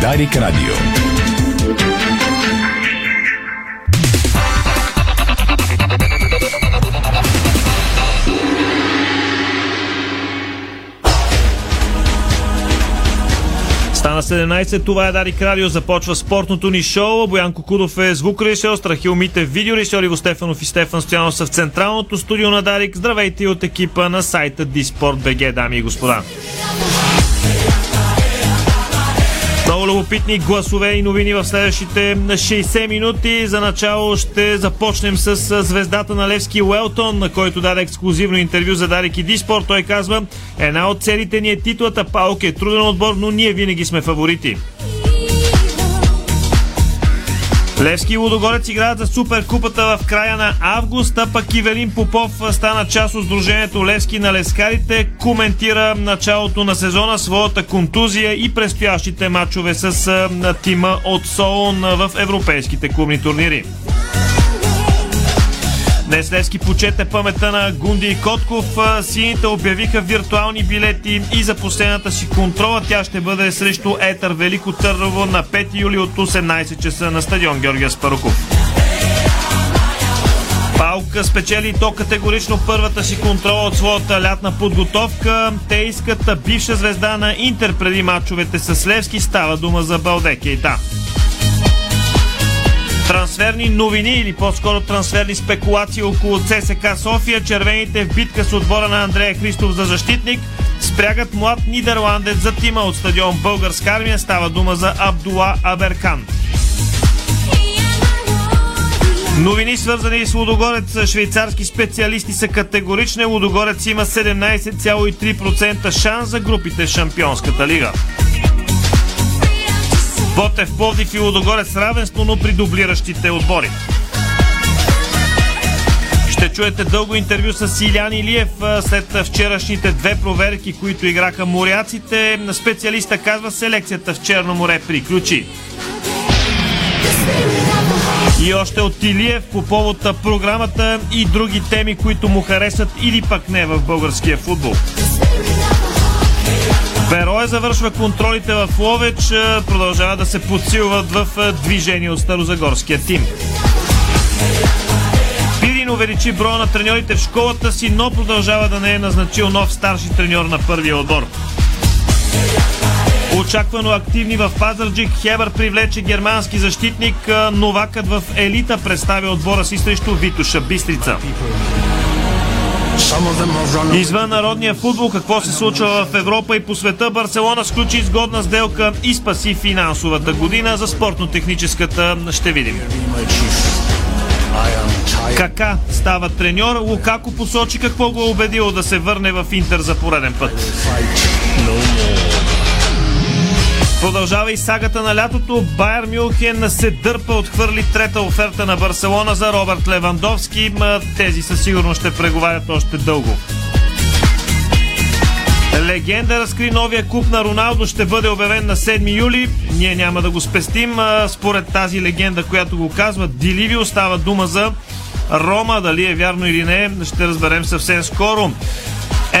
Дарик Радио. Стана 17, това е Дарик Радио, започва спортното ни шоу. Боян Кокудов е звукорежисьор, Страхил Митев, видеорежисьор Иво Стефанов и Стефан Стоянов са в централното студио на Дарик. Здравейте от екипа на сайта Диспорт.бг, дами и господа. Любопитни гласове и новини в следващите 60 минути. За начало ще започнем с звездата на Левски Уелтон, на който даде ексклюзивно интервю за Дарик и Диспорт. Той казва, една от целите ни е титлата. Паук е труден отбор, но ние винаги сме фаворити. Левски и Лудогорец играят за Суперкупата в края на август, а пък Ивелин Попов стана част от Сдружението Левски на лескарите, коментира началото на сезона, своята контузия и предстоящите матчове с тима от Солон в европейските клубни турнири. Днес Левски почете паметта на Гунди и Котков. Сините обявиха виртуални билети и за последната си контрола тя ще бъде срещу Етър Велико Търново на 5 юли от 18 часа на стадион Георгия Спаруков. Паука спечели то категорично първата си контрола от своята лятна подготовка. Те искат бивша звезда на Интер преди матчовете с Левски. Става дума за Балде Кейта. Трансферни новини или по-скоро трансферни спекулации около ЦСК София. Червените в битка с отбора на Андрея Христов за защитник спрягат млад нидерландец за тима от стадион Българска армия. Става дума за Абдула Аберкан. Новини свързани с Лудогорец. Швейцарски специалисти са категорични. Лудогорец има 17,3% шанс за групите в Шампионската лига. Ботев, Пловдив и Лудогорец равенство, но при дублиращите отбори. Ще чуете дълго интервю с Илян Илиев след вчерашните две проверки, които играха моряците. Специалиста казва селекцията в Черно море приключи. И още от Илиев по повод програмата и други теми, които му харесат или пък не в българския футбол. Берое завършва контролите в Ловеч, продължава да се подсилват в движение от Старозагорския тим. Пирин увеличи броя на треньорите в школата си, но продължава да не е назначил нов старши треньор на първия отбор. Очаквано активни в Пазарджик, Хебър привлече германски защитник, новакът в елита представя отбора си срещу Витуша Бистрица. Извън народния футбол, какво се случва в Европа и по света, Барселона сключи изгодна сделка и спаси финансовата година. За спортно-техническата ще видим. Кака става треньор, Лукако посочи какво го е убедило да се върне в Интер за пореден път. Продължава и сагата на лятото. Байер Мюнхен се дърпа, отхвърли трета оферта на Барселона за Робърт Левандовски. Тези със сигурност ще преговарят още дълго. Легенда разкри новия куп на Роналдо ще бъде обявен на 7 юли. Ние няма да го спестим. Според тази легенда, която го казва, Диливи остава дума за Рома. Дали е вярно или не, ще разберем съвсем скоро.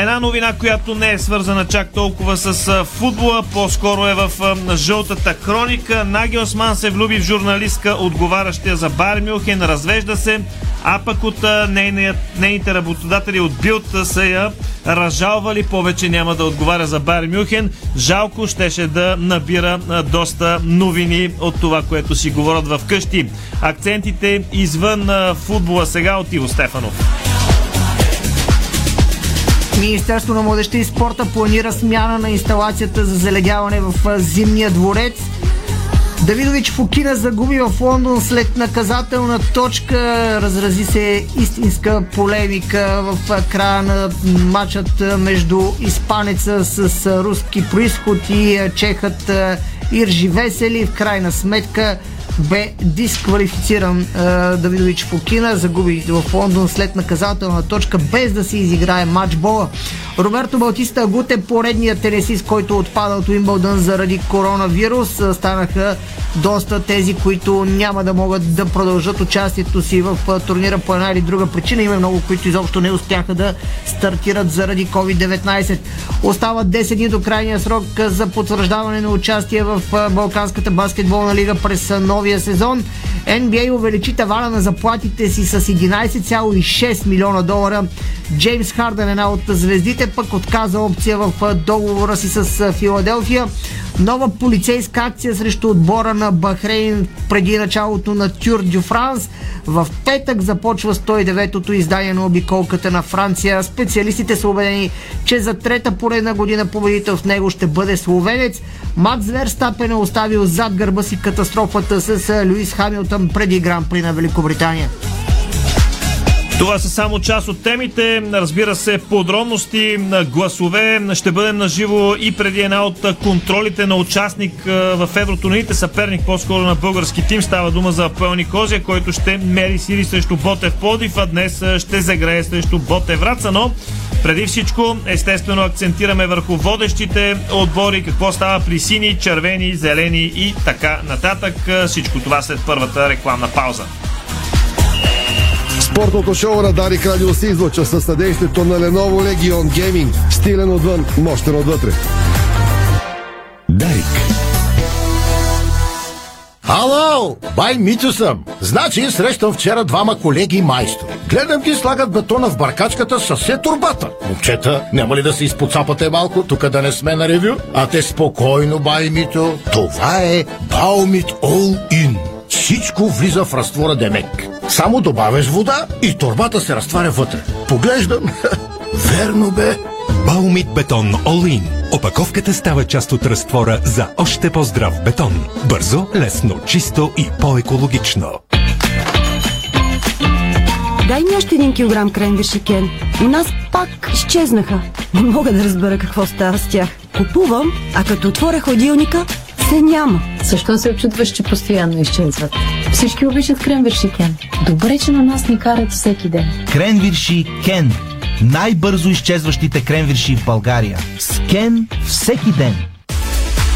Една новина, която не е свързана чак толкова с футбола, по-скоро е в жълтата хроника. Наги Осман се влюби в журналистка, отговарящия за Бар Мюхен, развежда се, а пък от нейният, нейните работодатели от Билд са я разжалвали, повече няма да отговаря за Бар Мюхен. Жалко щеше да набира доста новини от това, което си говорят в къщи. Акцентите извън футбола сега от Иво Стефанов. Министерство на младеща и спорта планира смяна на инсталацията за залегяване в Зимния дворец. Давидович Фукина загуби в Лондон след наказателна точка. Разрази се истинска полемика в края на матчът между испанеца с руски происход и чехът Иржи Весели. В крайна сметка бе дисквалифициран Давидович Фокина, загуби в Лондон след наказателна точка без да се изиграе матчбола. Роберто Балтиста Агут е поредният тенесист, който отпада от Уимбълдън заради коронавирус. Станаха доста тези, които няма да могат да продължат участието си в турнира по една или друга причина. Има много, които изобщо не успяха да стартират заради COVID-19. Остават 10 дни до крайния срок за потвърждаване на участие в Балканската баскетболна лига през новия сезон. NBA увеличи тавана на заплатите си с 11,6 милиона долара. Джеймс Харден, една от звездите, пък отказа опция в договора си с Филаделфия. Нова полицейска акция срещу отбора на Бахрейн преди началото на Тюр Дю Франс. В петък започва 109-то издание на обиколката на Франция. Специалистите са убедени, че за трета поредна година победител в него ще бъде словенец. Макс Верстапен е оставил зад гърба си катастрофата с Луис Хамилтън преди Гран при на Великобритания. Това са само част от темите. Разбира се, подробности на гласове. Ще бъдем на живо и преди една от контролите на участник в евротурнирите. Съперник по-скоро на български тим. Става дума за Апел Никозия, който ще мери сили срещу Ботев Плодив, а днес ще загрее срещу Ботев Враца. Но преди всичко, естествено, акцентираме върху водещите отбори, какво става при сини, червени, зелени и така нататък. Всичко това след първата рекламна пауза. Спортното шоу на Дарик Радио се излъчва със съдействието на Lenovo Legion Gaming. Стилен отвън, мощен отвътре. Дарик. Ало, бай Митю съм. Значи срещам вчера двама колеги майстори. Гледам ги слагат бетона в баркачката със все турбата. Момчета, няма ли да се изпоцапате малко, тук да не сме на ревю? А те спокойно, бай Митю. Това е Баумит All In. Всичко влиза в разтвора Демек. Само добавяш вода и турбата се разтваря вътре. Поглеждам. Верно бе. Баумит бетон In. Опаковката става част от разтвора за още по-здрав бетон. Бързо, лесно, чисто и по-екологично. Дай ми още един килограм кренвирши, Кен. У нас пак изчезнаха. Не мога да разбера какво става с тях. Купувам, а като отворя ходилника, се няма. Защо се очутваш, че постоянно изчезват? Всички обичат кренвирши Кен. Добре, че на нас ни карат всеки ден. Кренвирши Кен. Най-бързо изчезващите кренвирши в България. С Кен всеки ден.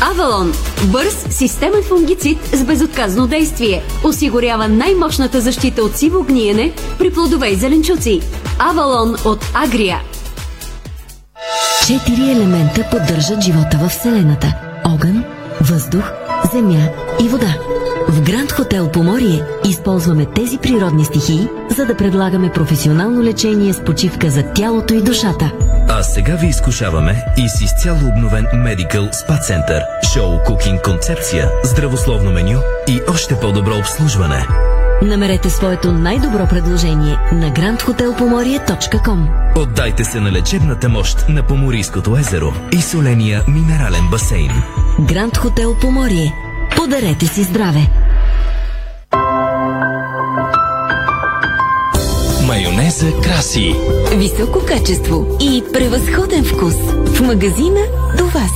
Авалон – бърз системен фунгицид с безотказно действие. Осигурява най-мощната защита от сиво гниене при плодове и зеленчуци. Авалон от Агрия. Четири елемента поддържат живота в Вселената. Огън, въздух, земя и вода. В Гранд Хотел Поморие използваме тези природни стихии, за да предлагаме професионално лечение с почивка за тялото и душата. А сега ви изкушаваме и с изцяло обновен Medical Spa Center, шоу кукинг концепция, здравословно меню и още по-добро обслужване. Намерете своето най-добро предложение на grandhotelpomorie.com Отдайте се на лечебната мощ на Поморийското езеро и соления минерален басейн. Гранд Хотел Поморие. Подарете си здраве! Майонеза краси. Високо качество и превъзходен вкус. В магазина до вас.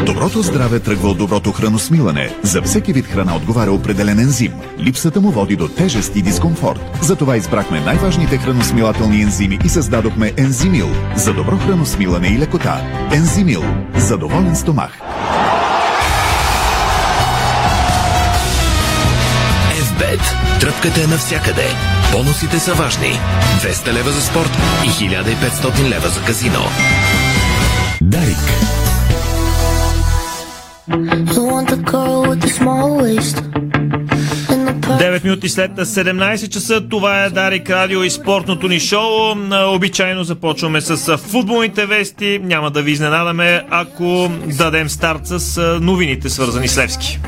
Доброто здраве тръгва от доброто храносмилане. За всеки вид храна отговаря определен ензим. Липсата му води до тежест и дискомфорт. Затова избрахме най-важните храносмилателни ензими и създадохме Ензимил за добро храносмилане и лекота. Ензимил за доволен стомах. FBET. Тръпката е навсякъде. Бонусите са важни. 200 лева за спорт и 1500 лева за казино. Дарик. 9 минути след 17 часа. Това е Дарик Радио и спортното ни шоу. Обичайно започваме с футболните вести. Няма да ви изненадаме, ако дадем старт с новините, свързани с Левски.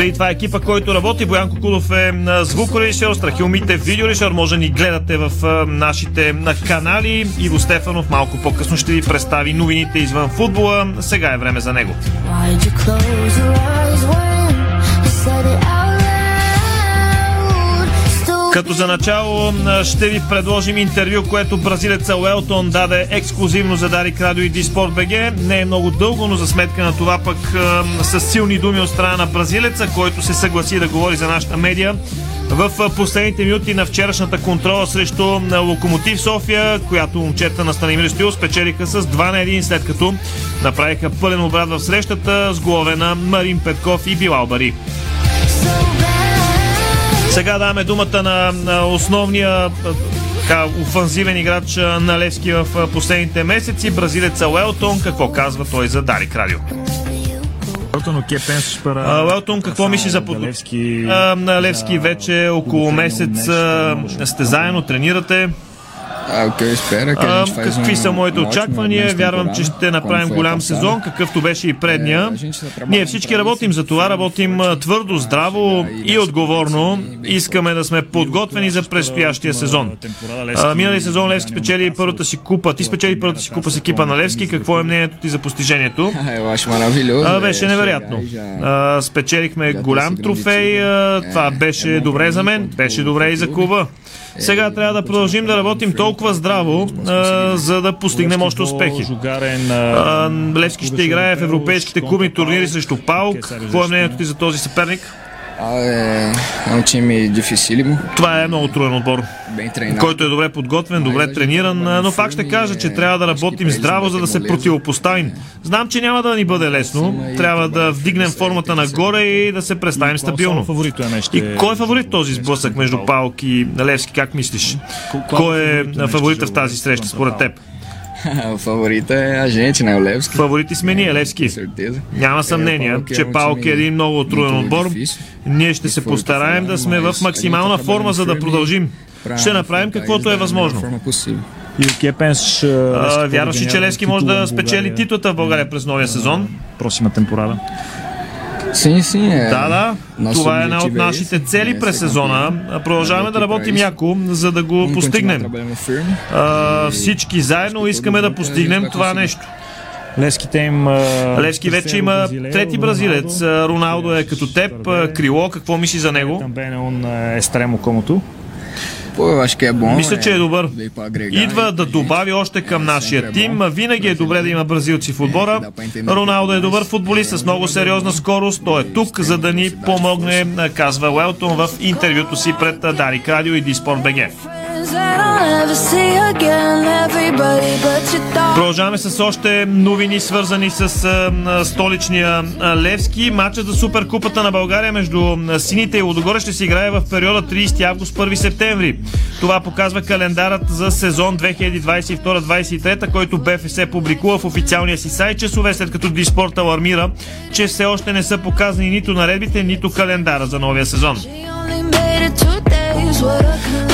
Преди това е екипа, който работи. Боян Кокулов е звукорежисьор, Страхил Митев видеорежисьор. Може да ни гледате в нашите канали. Иво Стефанов малко по-късно ще ви представи новините извън футбола. Сега е време за него. Като за начало ще ви предложим интервю, което бразилеца Уелтон даде ексклюзивно за Дарик Радио и Диспорт БГ. Не е много дълго, но за сметка на това пък с силни думи от страна на бразилеца, който се съгласи да говори за нашата медия. В последните минути на вчерашната контрола срещу Локомотив София, която момчета на Станимир Стил спечелиха с 2 на 1, след като направиха пълен обрат в срещата с голове на Марин Петков и Билал Бари. Сега даваме думата на, на основния така, офанзивен играч на Левски в последните месеци, бразилеца Уелтон. Какво казва той за Дарик Радио? Уелтон, какво мисли за под... Левски? А, на Левски вече около месец сте заедно, тренирате. O que eu espero é que a А, какви са моите очаквания? Вярвам, че ще направим a голям сезон, какъвто беше и предния. Ние всички работим за това, работим а, твърдо, здраво и отговорно. Искаме да сме подготвени за предстоящия сезон. А, Минали сезон Левски спечели първата си купа. Ти спечели първата си купа с екипа на Левски. Какво е мнението ти за постижението? А, é, беше невероятно. А, спечелихме голям трофей. А, това беше добре за мен, беше добре и за клуба. Сега трябва да продължим да работим толкова здраво, а, за да постигнем още успехи. А, Левски ще играе в европейските клубни турнири срещу ПАОК. Какво е мнението ти за този съперник? Um time dificílimo, Това е много труден отбор, който е добре подготвен, добре трениран, а, но пак ще кажа, че трябва да работим здраво, за да се противопоставим. Знам, че няма да ни бъде лесно. Трябва да вдигнем формата нагоре и да се представим стабилно. И кой е фаворит този сблъсък между Паук и Левски, как мислиш? Кой е фаворита в тази среща според теб? a gente, né? O Levski. Фаворити сме ние, Левски. Няма съмнение, че Паук е един много труден отбор. Ние ще се постараем да сме в максимална форма, за да продължим. Ще направим каквото е възможно. И o que pensas? Вярваш ли, че Левски може да спечели титлата в България през новия сезон? Próxima temporada. Sim, sim, é. Да, да. Това е една от нашите цели през сезона. Продължаваме да работим яко, за да го постигнем. Всички заедно искаме да постигнем това нещо. Левските им... Левски вече има трети бразилец. Роналдо е като теб. Крило, какво мисли за него? Também é um ah, extremo acho que é bom. Мисля, че е добър. Pra agregar. Идва да добави още към нашия тим. Винаги е добре да има бразилци в отбора. Роналдо е добър футболист с много сериозна скорост. Той е тук, за да ни помогне, казва Уелтон в интервюто си пред Дарик Радио и Диспорт БГ. Продължаваме с още новини, свързани с а, столичния а, Левски. Матчът за Суперкупата на България между Сините и Лодогоре ще се играе в периода 30 август 1 септември. Това показва календарът за сезон 2022-2023, който БФС публикува в официалния си сайт часове след като Диспорт алармира, че все още не са показани нито наредбите, нито календара за новия сезон.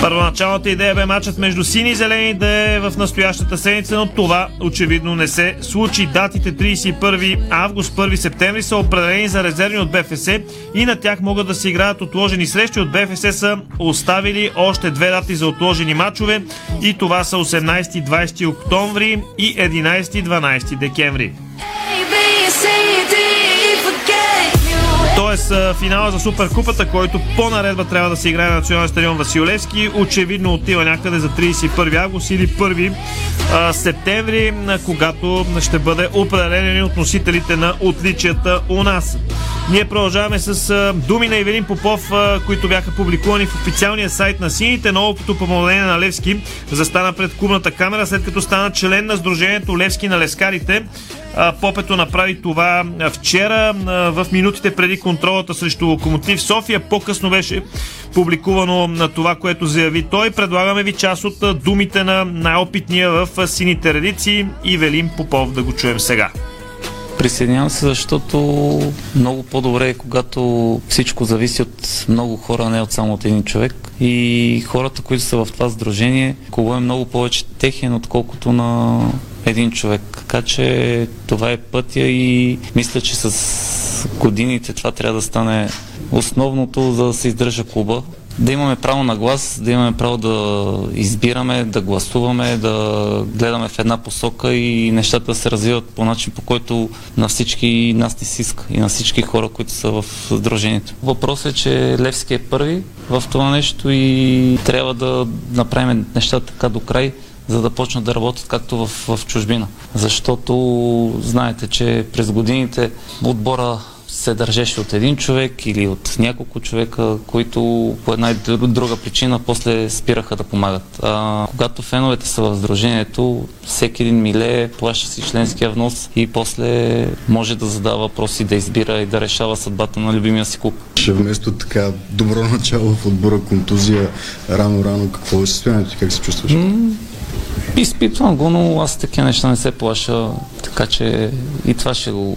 Първоначалната идея бе матчът между сини и зелени да е в настоящата седмица, но това очевидно не се случи. Датите 31 август, 1 септември са определени за резервни от БФС и на тях могат да се играят отложени срещи. От БФС са оставили още две дати за отложени матчове и това са 18 20 октомври и 11 12 декември. А, финала за Суперкупата, който по наредба трябва да се играе на национален стадион Василевски, очевидно отива някъде за 31 август или 1 а, септември, когато ще бъде определен от носителите на отличията у нас. Ние продължаваме с думи на Ивелин Попов, които бяха публикувани в официалния сайт на сините. Новото помоление на Левски застана пред клубната камера, след като стана член на Сдружението Левски на лескарите. Попето направи това вчера в минутите преди контролата срещу Локомотив София. По-късно беше публикувано на това, което заяви той. Предлагаме ви част от думите на най-опитния в сините редици и Велин Попов да го чуем сега. Присъединявам се, защото много по-добре е, когато всичко зависи от много хора, не от само от един човек. И хората, които са в това сдружение, клуба е много повече техен, отколкото на един човек. Така че това е пътя и мисля, че с годините това трябва да стане основното, за да се издържа клуба. да имаме право на глас, да имаме право да избираме, да гласуваме, да гледаме в една посока и нещата се развиват по начин, по който на всички нас ни си иска и на всички хора, които са в сдружението. Въпросът е, че Левски е първи в това нещо и трябва да направим нещата така до край, за да почнат да работят както в, в чужбина. Защото знаете, че през годините отбора се държеше от един човек или от няколко човека, които по една и друга причина после спираха да помагат. А, когато феновете са в сдружението, всеки един миле плаща си членския внос и после може да задава въпроси, да избира и да решава съдбата на любимия си клуб. Ще вместо така добро начало в отбора, контузия, рано-рано, какво е състоянието? Как се чувстваш? М- Изпитвам го, но аз такива неща не се плаша, така че и това ще го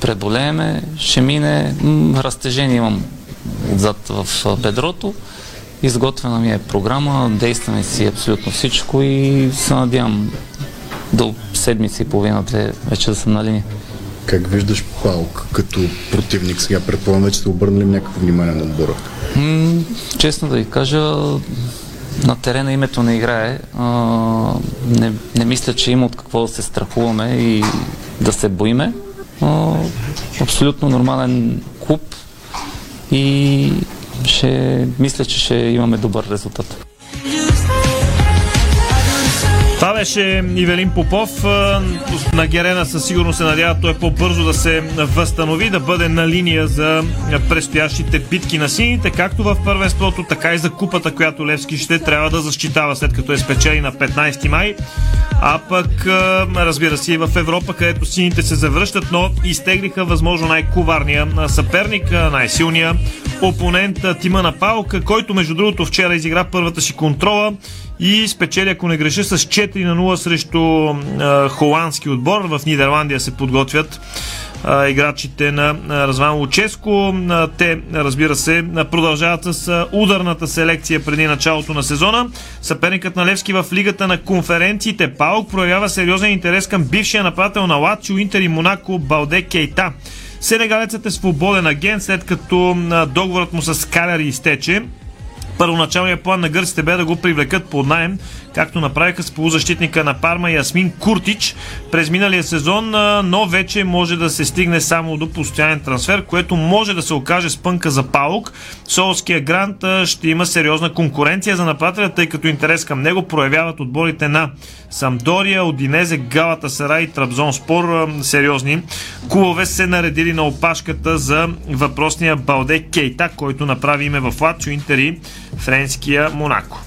преболееме, ще мине, разтежение имам отзад в бедрото, изготвена ми е програма, действаме си абсолютно всичко и се надявам до седмица и половина-две вече да съм на линия. Как виждаш Палк като противник? Сега предполагам, че сте обърнали някакво внимание на отбора. М- честно да ви кажа, на терена името не играе. А, не, не мисля, че има от какво да се страхуваме и да се боиме. А, абсолютно нормален клуб и ще, мисля, че ще имаме добър резултат. Това беше Ивелин Попов. На Герена със сигурност се надява той по-бързо да се възстанови, да бъде на линия за предстоящите битки на сините, както в първенството, така и за купата, която Левски ще трябва да защитава след като е спечели на 15 май. А пък, разбира се, и в Европа, където сините се завръщат, но изтеглиха възможно най-коварния съперник, най-силния опонент Тима на Паук, който между другото вчера изигра първата си контрола и спечели, ако не греша, с 4 на 0 срещу а, холандски отбор. В Нидерландия се подготвят а, играчите на а, Луческо. А, те, разбира се, продължават с а, ударната селекция преди началото на сезона. Съперникът на Левски в лигата на конференциите Паук проявява сериозен интерес към бившия нападател на Лачио, Интер и Монако Балде Кейта. Сенегалецът е свободен агент, след като договорът му с Каляри изтече. Първоначалният план на гърците бе да го привлекат под найем, както направиха с полузащитника на Парма Ясмин Куртич през миналия сезон, но вече може да се стигне само до постоянен трансфер, което може да се окаже спънка за Паук. Солския грант ще има сериозна конкуренция за нападателя, тъй като интерес към него проявяват отборите на Самдория, Одинезе, Галата Сара и Трабзон Спор. Сериозни клубове се наредили на опашката за въпросния Балде Кейта, който направи име в Лачо Интер и френския Монако.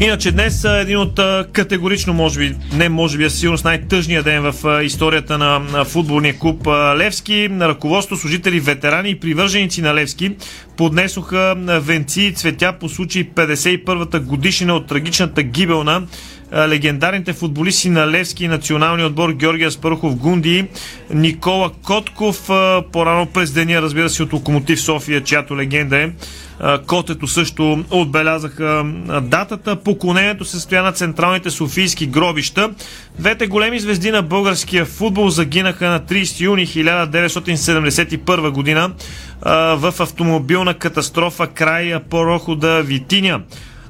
Иначе днес е един от категорично, може би, не може би, а сигурно най-тъжния ден в историята на футболния клуб Левски. На ръководство, служители, ветерани и привърженици на Левски поднесоха венци и цветя по случай 51-та годишнина от трагичната гибел на легендарните футболисти на Левски и националния отбор Георгия Спарухов Гунди, Никола Котков, по-рано през деня, разбира се, от Локомотив София, чиято легенда е Котето също отбелязаха датата. Поклонението се състоя на централните софийски гробища. Двете големи звезди на българския футбол загинаха на 30 юни 1971 година в автомобилна катастрофа край Порохода Витиня.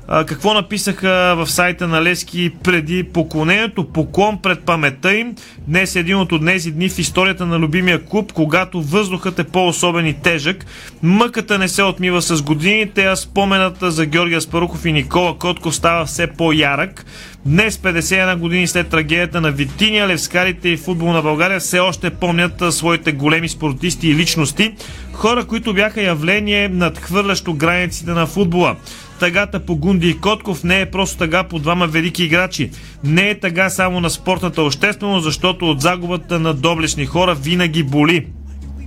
Какво написаха в сайта на Лески преди поклонението? Поклон пред паметта им. Днес е един от тези дни в историята на любимия клуб, когато въздухът е по-особен и тежък. Мъката не се отмива с годините, а спомената за Георгия Спарухов и Никола Котков става все по-ярък. Днес, 51 години след трагедията на Витиния, левскарите и футбол на България все още помнят своите големи спортисти и личности. Хора, които бяха явление надхвърлящо границите на футбола. Тъгата по Гунди и Котков не е просто тъга по двама велики играчи. Не е тъга само на спортната общественост, защото от загубата на доблешни хора винаги боли.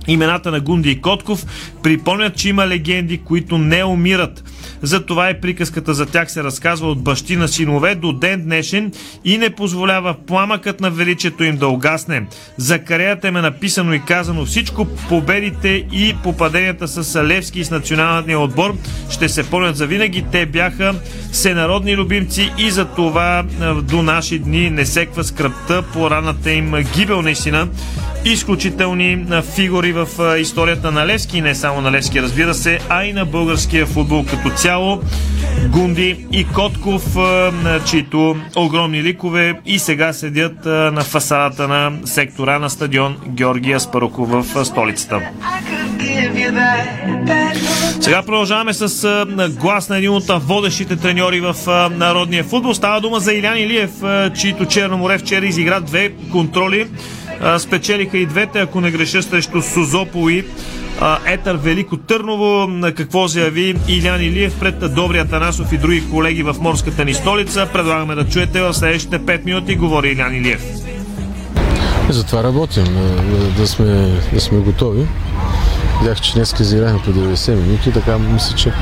Имената на Гунди и Котков припомнят, че има легенди, които не умират. Затова и приказката за тях се разказва от бащи на синове до ден днешен и не позволява пламъкът на величието им да угасне. За кариерата им е написано и казано всичко. Победите и попаденията с Левски и с националния отбор ще се помнят за винаги. Те бяха всенародни любимци и за това до наши дни не секва скръпта по раната им гибел наистина изключителни фигури в историята на Левски, не само на Левски, разбира се, а и на българския футбол като цяло. Гунди и Котков, чието огромни ликове и сега седят на фасадата на сектора на стадион Георги Аспарухов в столицата. Сега продължаваме с глас на един от водещите треньори в народния футбол. Става дума за Илян Илиев, чието Черно море вчера изигра две контроли. Спечелиха и двете, ако не греша, срещу Сузопол и а, Етър Велико Търново. Какво заяви Илян Илиев пред Добрия Танасов и други колеги в морската ни столица. Предлагаме да чуете в следващите 5 минути, говори Илян Илиев. Затова работим, да, да, да, сме, да сме готови. Видях, че днес изиграхме по 90 минути, така мисля, че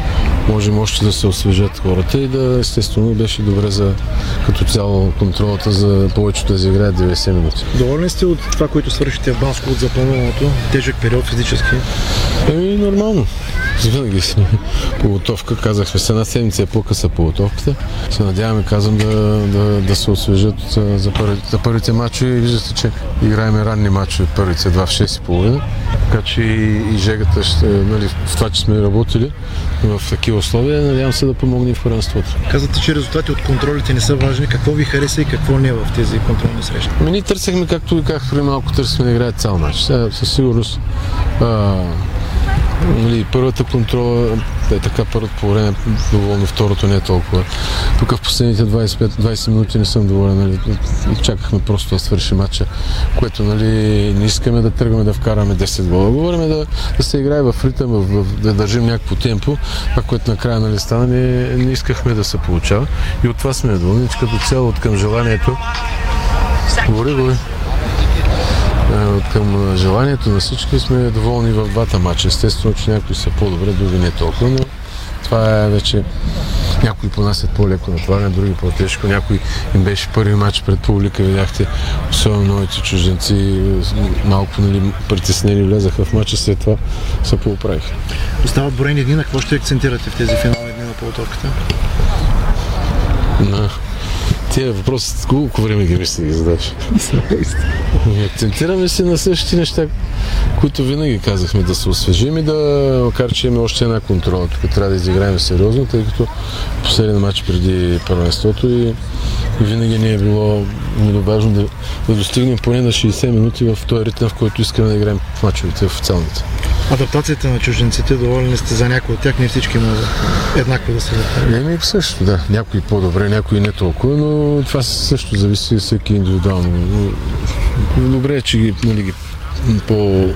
можем още да се освежат хората и да, естествено, беше добре за като цяло контролата за повечето да изиграят 90 минути. Доволни сте от това, което свършите в Банско от заплануваното? Тежък период физически? Еми, нормално. Винаги си подготовка. Казахме се една седмица е по-къса подготовката. Се надяваме, казвам, да, да, да се освежат за, първите, за първите матчове. Виждате, че играеме ранни матчове, първите два в 6.30. Така че и, и жегата, ще, нали, в това, че сме работили в такива условия, надявам се да помогне и в първенството. Казвате, че резултати от контролите не са важни. Какво ви хареса и какво не в тези контролни срещи? Ами ние търсехме, както ви казах преди малко, търсихме да играят цял матч. Сега, със сигурност а, нали, първата контрола е така първото по време доволно, второто не е толкова. Тук в последните 25, 20 минути не съм доволен. Нали, чакахме просто да свърши матча, което нали, не искаме да тръгваме да вкараме 10 гола. Говорим да, да се играе в ритъм, в, в, да държим някакво темпо, това, което накрая нали, стана, не, не искахме да се получава. И от това сме доволни, като цяло от към желанието. Говори, говори към желанието на всички сме доволни в двата матча. Естествено, че някои са по-добре, други не толкова, но това е вече някои понасят по-леко натоварен, други по-тежко. Някой им беше първи матч пред публика, видяхте, особено новите чужденци, малко нали, притеснени влезаха в матча, след това се поуправиха. Остават броени дни, на какво ще акцентирате в тези финални дни на подготовката? На тия въпроси, колко време ги мисли да ги задаш? Акцентираме се на същите неща, които винаги казахме да се освежим и да, макар че имаме още една контрола, тук трябва да изиграем сериозно, тъй като последен матч преди първенството и винаги ни е било много важно да, да достигнем поне на 60 минути в този ритъм, в който искаме да играем в мачовете официалните. Адаптацията на чужденците, доволни сте за някои от тях, не всички могат еднакво да се адаптират. Еми също, да. Някои по-добре, някои не толкова, но това също зависи всеки индивидуално. Но Добре е, че ги, нали, ги по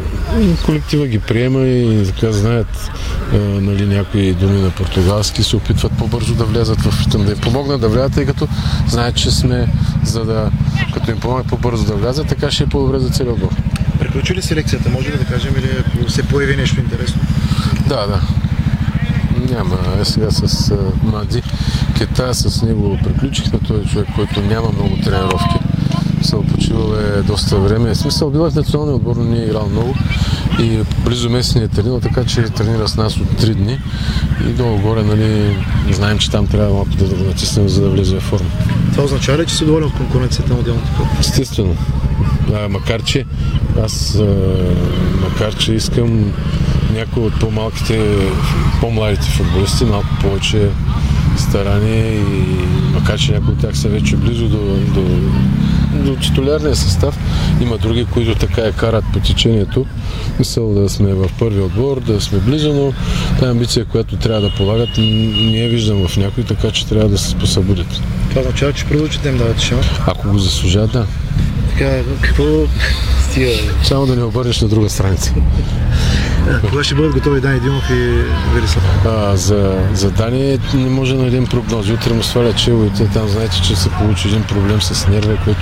колектива ги приема и така знаят а, нали, някои думи на португалски, се опитват по-бързо да влязат в ритъм, да им помогнат да влязат, тъй като знаят, че сме за да, като им помогнат по-бързо да влязат, така ще е по-добре за целия отбор. Приключи ли селекцията, може ли да кажем, или ако се появи нещо интересно? Да, да. Няма. Е сега с Мади Кета, с него приключихме. Той е човек, който няма много тренировки. Съм почивал е доста време. В смисъл, била в националния отбор, но не е играл много. И близо месец ни е тренирал, така че тренира с нас от 3 дни. И долу-горе, нали, знаем, че там трябва малко да го натиснем, за да влезе в форма. Това означава ли, че си доволен от конкуренцията на отделните клуб? Естествено. А, макар, че аз, макар, че искам някои от по-малките, по-младите футболисти малко повече старание и макар, че някои от тях са вече близо до, до, до титулярния състав, има други, които така я карат по течението. Мисъл да сме в първи отбор, да сме близо, но тази амбиция, която трябва да полагат, не я виждам в някой, така че трябва да се посъбудят. Това означава, че продължите им давате шанс. Ако го заслужават, да. Така, какво стига? Само да не обърнеш на друга страница. Кога ще бъдат готови Дани Димов и Велисов? За, за Дани не може да дадем прогнози. Утре му свалят человете. Там знаете, че се получи един проблем с нерва, който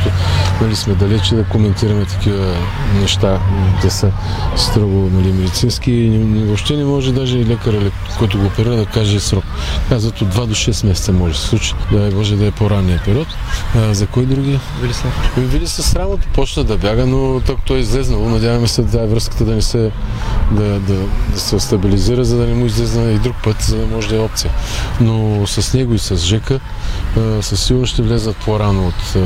нали, сме далече да коментираме такива неща. Те са строго нали, медицински. И не- въобще не може даже и лекар, който го оперира, да каже срок. Казват от 2 до 6 месеца може да се случи. Да може да е по-ранния период. А, за кой други? Велислав. Вили с срамото почна да бяга, но тук той е излезнало. Надяваме се да връзката да не се да, да, да се стабилизира, за да не му излезе и друг път, за да може да е опция. Но с него и с Жека със сигурност ще влезат по-рано от,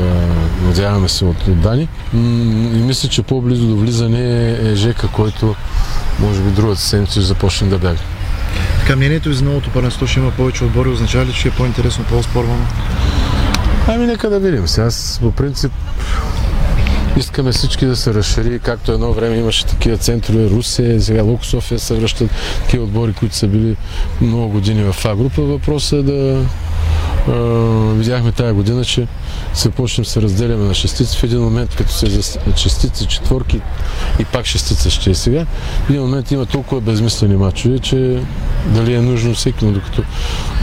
надяваме се, от, от Дани. И мисля, че по-близо до влизане е, Жека, който може би другата седмица ще започне да бяга. Така, мнението и за новото първенство ще има повече отбори, означава ли, че е по-интересно, по-спорвано? Ами нека да видим. Сега аз по принцип искаме всички да се разшири, както едно време имаше такива центрове, Русия, сега Лук София се връщат такива отбори, които са били много години в А група. Въпросът е да видяхме тази година, че се почнем се разделяме на шестици. В един момент, като се за шестици, четворки и пак шестица ще е сега, в един момент има толкова безмислени мачове, че дали е нужно всеки, но докато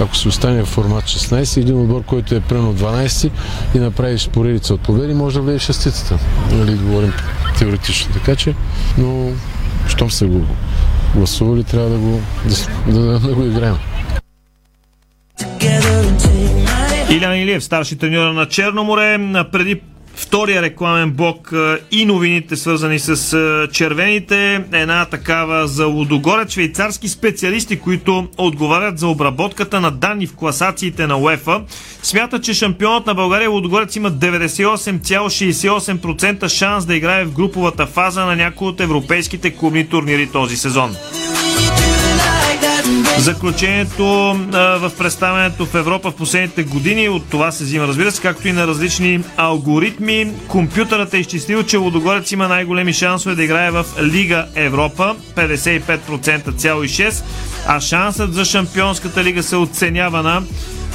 ако се остане в формат 16, един отбор, който е прено 12 и направиш поредица от победи, може да влезе шестицата. Нали, говорим теоретично. Така че, но щом се го гласували, трябва да го, да, да, да го играем. Илян Илиев, старши треньор на Черноморе, преди втория рекламен блок и новините свързани с червените. Една такава за Лудогорец. Швейцарски специалисти, които отговарят за обработката на данни в класациите на УЕФА, смятат, че шампионът на България Лудогорец има 98,68% шанс да играе в груповата фаза на някои от европейските клубни турнири този сезон. Заключението в представянето в Европа в последните години от това се взима, разбира се, както и на различни алгоритми. Компютърът е изчислил, че Лодогорец има най-големи шансове да играе в Лига Европа 55,6%, а шансът за Шампионската лига се оценява на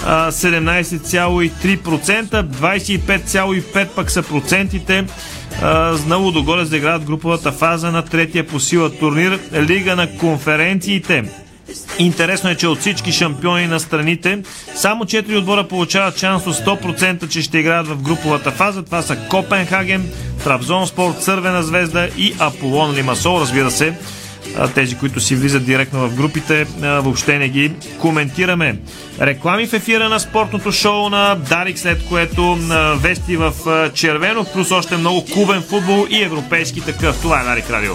17,3%, 25,5% пък са процентите на Лудогорец да играят груповата фаза на третия по сила турнир Лига на конференциите. Интересно е, че от всички шампиони на страните, само 4 отбора получават шанс от 100%, че ще играят в груповата фаза. Това са Копенхаген, Трабзонспорт, Цървена звезда и Аполон Лимасол. Разбира се, тези, които си влизат директно в групите, въобще не ги коментираме. Реклами в ефира на спортното шоу на Дарик, след което вести в червено, плюс още много клубен футбол и европейски такъв. Това е Дарик Радио.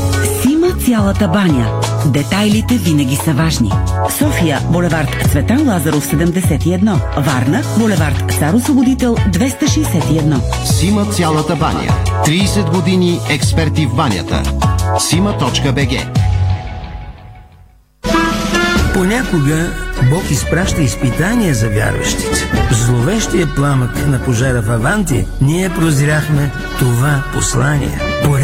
Цялата баня. Детайлите винаги са важни. София, булевард Цветан Лазаров 71. Варна, булевард Цар Освободител 261. Сима цялата баня. 30 години експерти в банята. Сима.бг Понякога Бог изпраща изпитания за вярващите. В зловещия пламък на пожара в Аванти ние прозряхме това послание.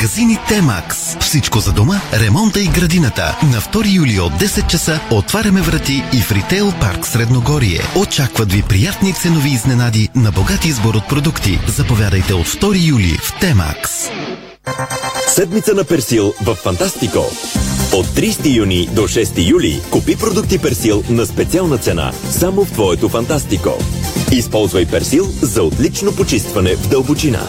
Магазини Темакс. Всичко за дома, ремонта и градината. На 2 юли от 10 часа отваряме врати и в Ритейл парк Средногорие. Очакват ви приятни ценови изненади на богат избор от продукти. Заповядайте от 2 юли в Темакс. Седмица на Персил в Фантастико. От 30 юни до 6 юли купи продукти Персил на специална цена само в твоето Фантастико. Използвай Персил за отлично почистване в дълбочина.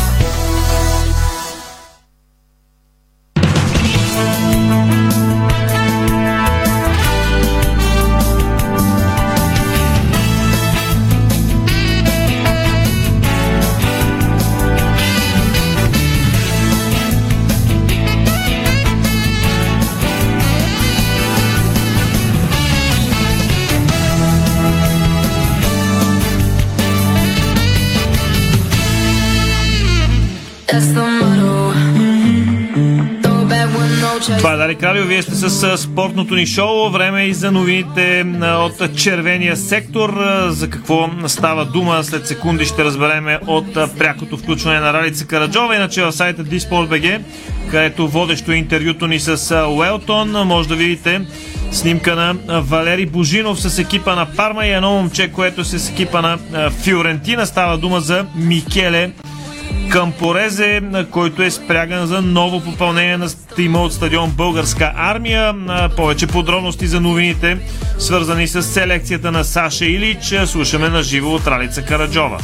Радио. Вие сте с спортното ни шоу. Време е и за новините от червения сектор. За какво става дума след секунди ще разбереме от прякото включване на Ралица Караджова. Иначе в сайта dsport.bg, където водещо е интервюто ни с Уелтон, може да видите снимка на Валери Божинов с екипа на Парма и едно момче, което е с екипа на Фиорентина. Става дума за Микеле Кампорезе, който е спряган за ново попълнение на тима от стадион Българска армия. Повече подробности за новините, свързани с селекцията на Саша Илич, слушаме на живо от Ралица Караджова.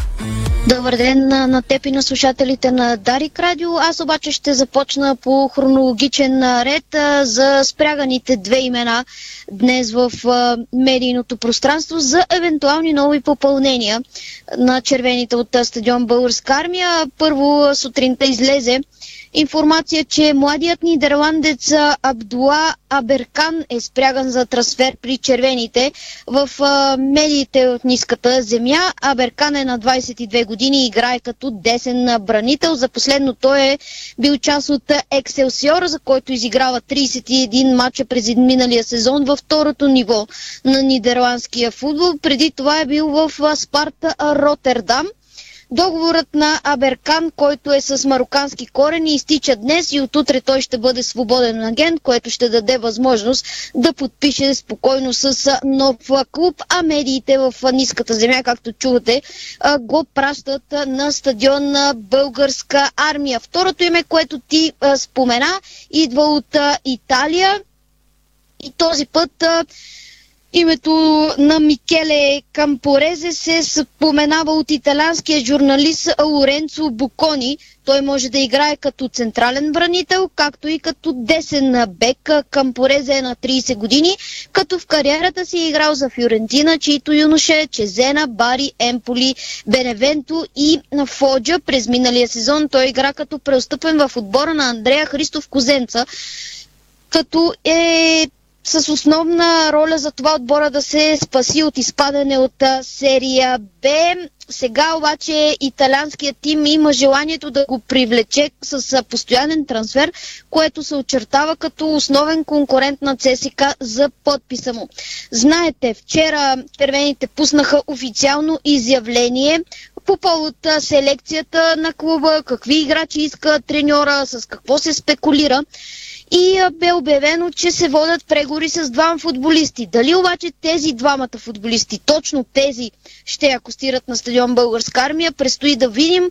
Добър ден на, на теб и на слушателите на Дарик Радио. Аз обаче ще започна по хронологичен ред а, за спряганите две имена днес в а, медийното пространство за евентуални нови попълнения на червените от а, стадион Българска армия. Първо сутринта излезе информация, че младият нидерландец Абдуа Аберкан е спряган за трансфер при червените в медиите от ниската земя. Аберкан е на 22 години и играе като десен бранител. За последно той е бил част от Екселсиор, за който изиграва 31 мача през миналия сезон във второто ниво на нидерландския футбол. Преди това е бил в Спарта Ротердам. Договорът на Аберкан, който е с марокански корени, изтича днес и отутре той ще бъде свободен агент, което ще даде възможност да подпише спокойно с нов клуб, а медиите в ниската земя, както чувате, го пращат на стадион на българска армия. Второто име, което ти спомена, идва от Италия и този път Името на Микеле Кампорезе се споменава от италианския журналист Лоренцо Букони. Той може да играе като централен бранител, както и като десен бек. Кампорезе е на 30 години, като в кариерата си е играл за Фиорентина, чието юноше е Чезена, Бари, Емполи, Беневенто и Фоджа. През миналия сезон той игра като преостъпен в отбора на Андрея Христов Козенца, като е с основна роля за това отбора да се спаси от изпадане от серия Б. Сега обаче италианският тим има желанието да го привлече с постоянен трансфер, което се очертава като основен конкурент на ЦСК за подписа му. Знаете, вчера червените пуснаха официално изявление по повод селекцията на клуба, какви играчи иска треньора, с какво се спекулира и бе обявено, че се водят преговори с двама футболисти. Дали обаче тези двамата футболисти, точно тези, ще акостират на стадион Българска армия, предстои да видим.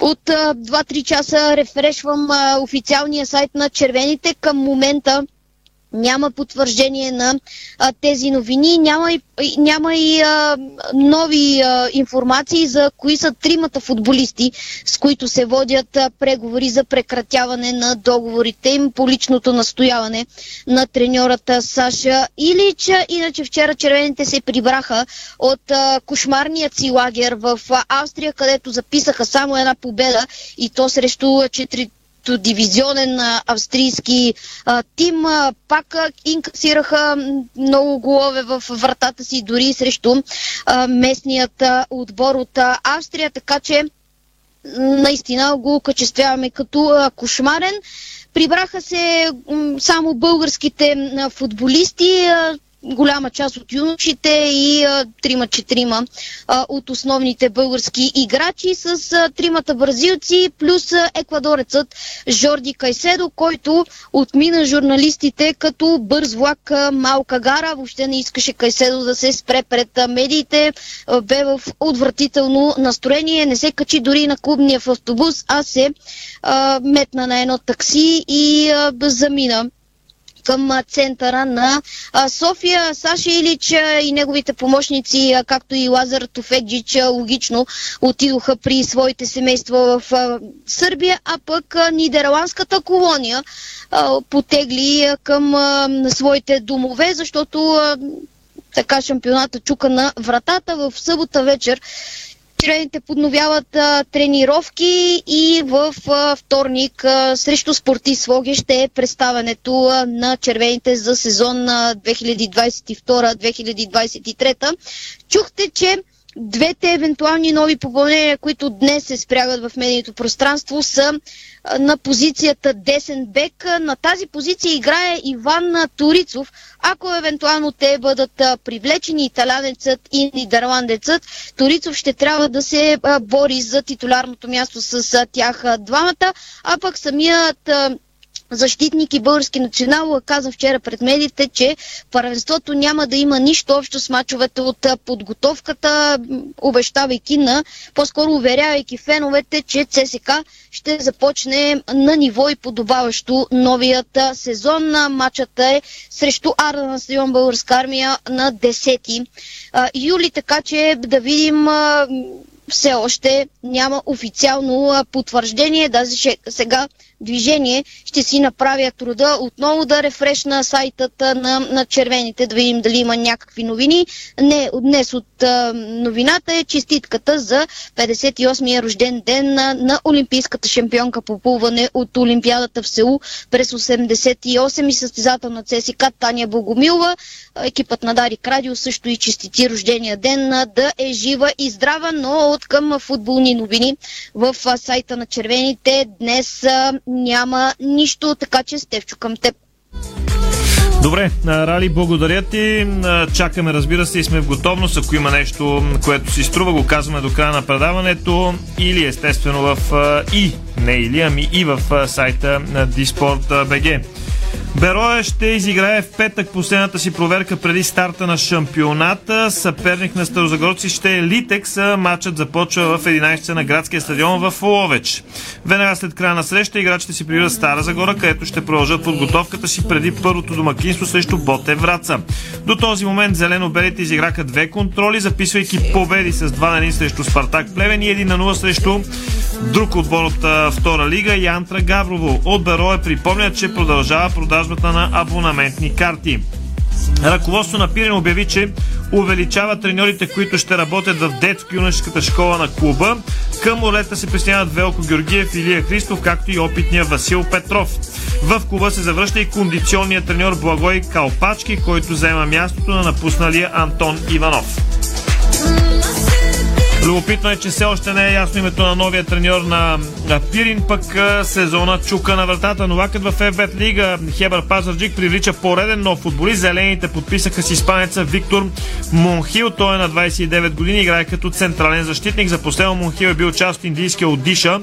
От 2-3 часа рефрешвам официалния сайт на червените. Към момента няма потвърждение на а, тези новини, няма и, няма и а, нови а, информации за кои са тримата футболисти, с които се водят а, преговори за прекратяване на договорите им по личното настояване на треньората Саша Илича. Иначе вчера червените се прибраха от а, кошмарният си лагер в Австрия, където записаха само една победа и то срещу 4 дивизионен австрийски тим. Пак инкасираха много голове в вратата си, дори срещу местният отбор от Австрия, така че наистина го качествяваме като кошмарен. Прибраха се само българските футболисти. Голяма част от юношите и трима-четирима от основните български играчи с тримата бразилци плюс еквадорецът Жорди Кайседо, който отмина журналистите като бърз влак малка гара. Въобще не искаше Кайседо да се спре пред медиите. Бе в отвратително настроение. Не се качи дори на клубния в автобус, а се а, метна на едно такси и а, замина към центъра на София. Саша Илич и неговите помощници, както и Лазар Тофеджич, логично отидоха при своите семейства в Сърбия, а пък нидерландската колония потегли към своите домове, защото така шампионата чука на вратата. В събота вечер Червените подновяват а, тренировки и в а, вторник а, срещу спорти Своги ще е представянето а, на червените за сезон 2022-2023. Чухте, че Двете евентуални нови попълнения, които днес се спрягат в медийното пространство, са на позицията десен бек. На тази позиция играе Иван Турицов. Ако евентуално те бъдат привлечени, италянецът и нидерландецът, Турицов ще трябва да се бори за титулярното място с тях двамата, а пък самият защитник и български национал каза вчера пред медиите, че първенството няма да има нищо общо с мачовете от подготовката, обещавайки на, по-скоро уверявайки феновете, че ЦСК ще започне на ниво и подобаващо новият сезон. Матчът е срещу Арда на стадион Българска армия на 10 юли, така че да видим все още няма официално потвърждение. Даже сега движение ще си направя труда отново да рефрешна сайтата на, на червените, да видим дали има някакви новини. Не, днес от а, новината е честитката за 58-я рожден ден на, на олимпийската шампионка по плуване от Олимпиадата в Сеул през 88 и състезател на ЦСК Таня Богомилова. Екипът на Дарик Радио също и честити рождения ден да е жива и здрава, но от към футболни новини в сайта на червените днес няма нищо, така че Стевчо към теб. Добре, Рали, благодаря ти. Чакаме, разбира се, и сме в готовност. Ако има нещо, което си струва, го казваме до края на предаването или естествено в и, не или, ами и в сайта на Disport.bg. Бероя ще изиграе в петък последната си проверка преди старта на шампионата. Съперник на Старозагорци ще е Литекс. Матчът започва в 11 на градския стадион в Ловеч. Веднага след края на среща играчите си прибират Стара Загора, където ще продължат подготовката си преди първото домакинство срещу Боте Враца. До този момент зелено-белите изиграха две контроли, записвайки победи с 2 на 1 срещу Спартак Плевен и 1 на 0 срещу друг отбор от втора лига Янтра Гаврово. От Бероя припомнят, че продължава продажбата на абонаментни карти. Ръководство на Пирен обяви, че увеличава треньорите, които ще работят в детско-юношеската школа на клуба. Към ролета се присъединяват Велко Георгиев, Илия Христов, както и опитния Васил Петров. В клуба се завръща и кондиционният треньор Благой Калпачки, който заема мястото на напусналия Антон Иванов. Любопитно е, че все още не е ясно името на новия треньор на, Пирин, пък сезона чука на вратата. Новакът в FBET Лига Хебър Пазарджик привлича пореден нов футболист. Зелените подписаха с испанеца Виктор Монхил. Той е на 29 години, играе като централен защитник. За последно Монхил е бил част от индийския Одиша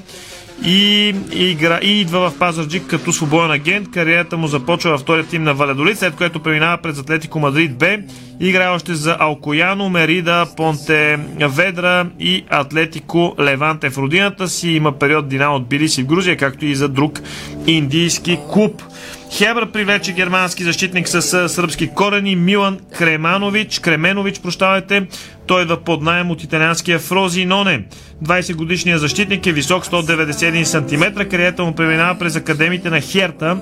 и, игра, и идва в Пазарджик като свободен агент. Кариерата му започва във втория тим на Валедолит, след което преминава през Атлетико Мадрид Б. Играе още за Алкояно, Мерида, Понте Ведра и Атлетико Леванте в родината си. Има период Динамо от Билиси в Грузия, както и за друг индийски клуб. Хебър привлече германски защитник с сръбски корени Милан Креманович, Кременович, прощавайте. Той идва под найем от италианския Фрози Ноне. 20 годишният защитник е висок 191 см. Кариерата му преминава през академите на Херта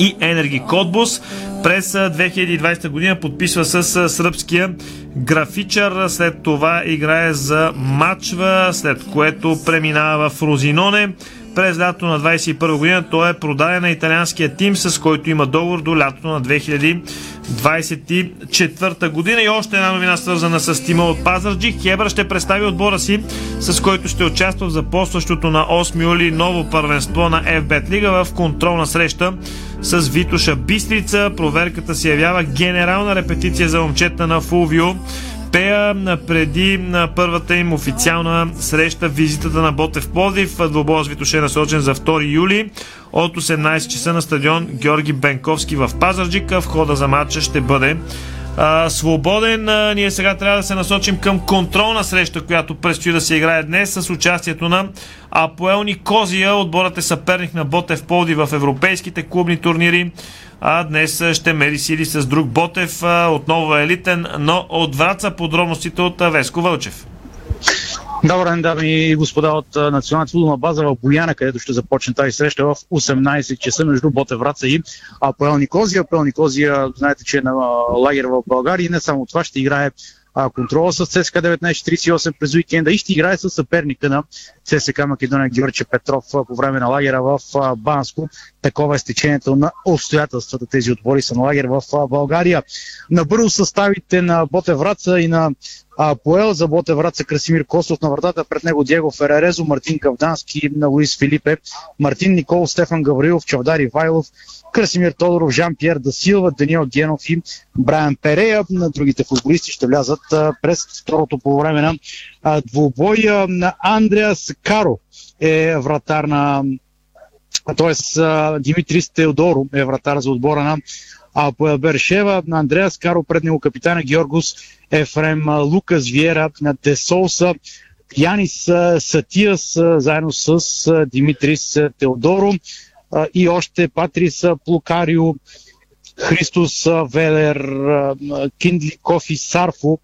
и Енерги Кодбус. През 2020 година подписва с сръбския графичър, след това играе за Мачва, след което преминава в Розиноне. През лято на 21 година той е продаден на италианския тим, с който има договор до лятото на 2024 година. И още една новина свързана с тима от Пазарджи. Хебра ще представи отбора си, с който ще участва в запостващото на 8 юли ново първенство на FBET Лига в контролна среща с Витоша Бистрица. Проверката се явява генерална репетиция за момчета на Фулвио. Пея преди на първата им официална среща визитата на Ботев Плодив. Двобоя с Витоше е насочен за 2 юли от 18 часа на стадион Георги Бенковски в Пазарджика. Входа за матча ще бъде а, свободен. А, ние сега трябва да се насочим към контролна среща, която предстои да се играе днес с участието на Апоел Никозия. Отборът е съперник на Ботев Полди в европейските клубни турнири. А днес ще мери сили с друг Ботев, отново е елитен, но от Враца подробностите от Веско Вълчев. Добър ден, дами и господа от Националната футболна база в Бояна, където ще започне тази среща в 18 часа между Боте Враца и Апоел Никозия. Апоел Никозия, знаете, че е на лагер в България и не само това ще играе а, контрола с ЦСК 1948 през уикенда и ще играе с съперника на ЦСК Македония Георгия Петров по време на лагера в Банско. Такова е стечението на обстоятелствата. Тези отбори са на лагер в България. Набързо съставите на Боте Враца и на а, поел за Боте Враца Красимир Косов на вратата пред него Диего Феререзо, Мартин Кавдански, на Луис Филипе, Мартин Никол, Стефан Гаврилов, Чавдар Ивайлов, Красимир Тодоров, Жан-Пьер Дасилва, Даниел Генов и Брайан Перея. На другите футболисти ще влязат през второто по време на двубой. на Андреас Каро е вратар на т.е. Димитрис Теодоро е вратар за отбора на а по Бершева на Андреас Каро пред него капитана Георгус Ефрем Лукас Виера на Десолса Янис Сатиас заедно с Димитрис Теодоро и още Патрис Плукарио, Христос Велер, Киндли Кофи Сарфо,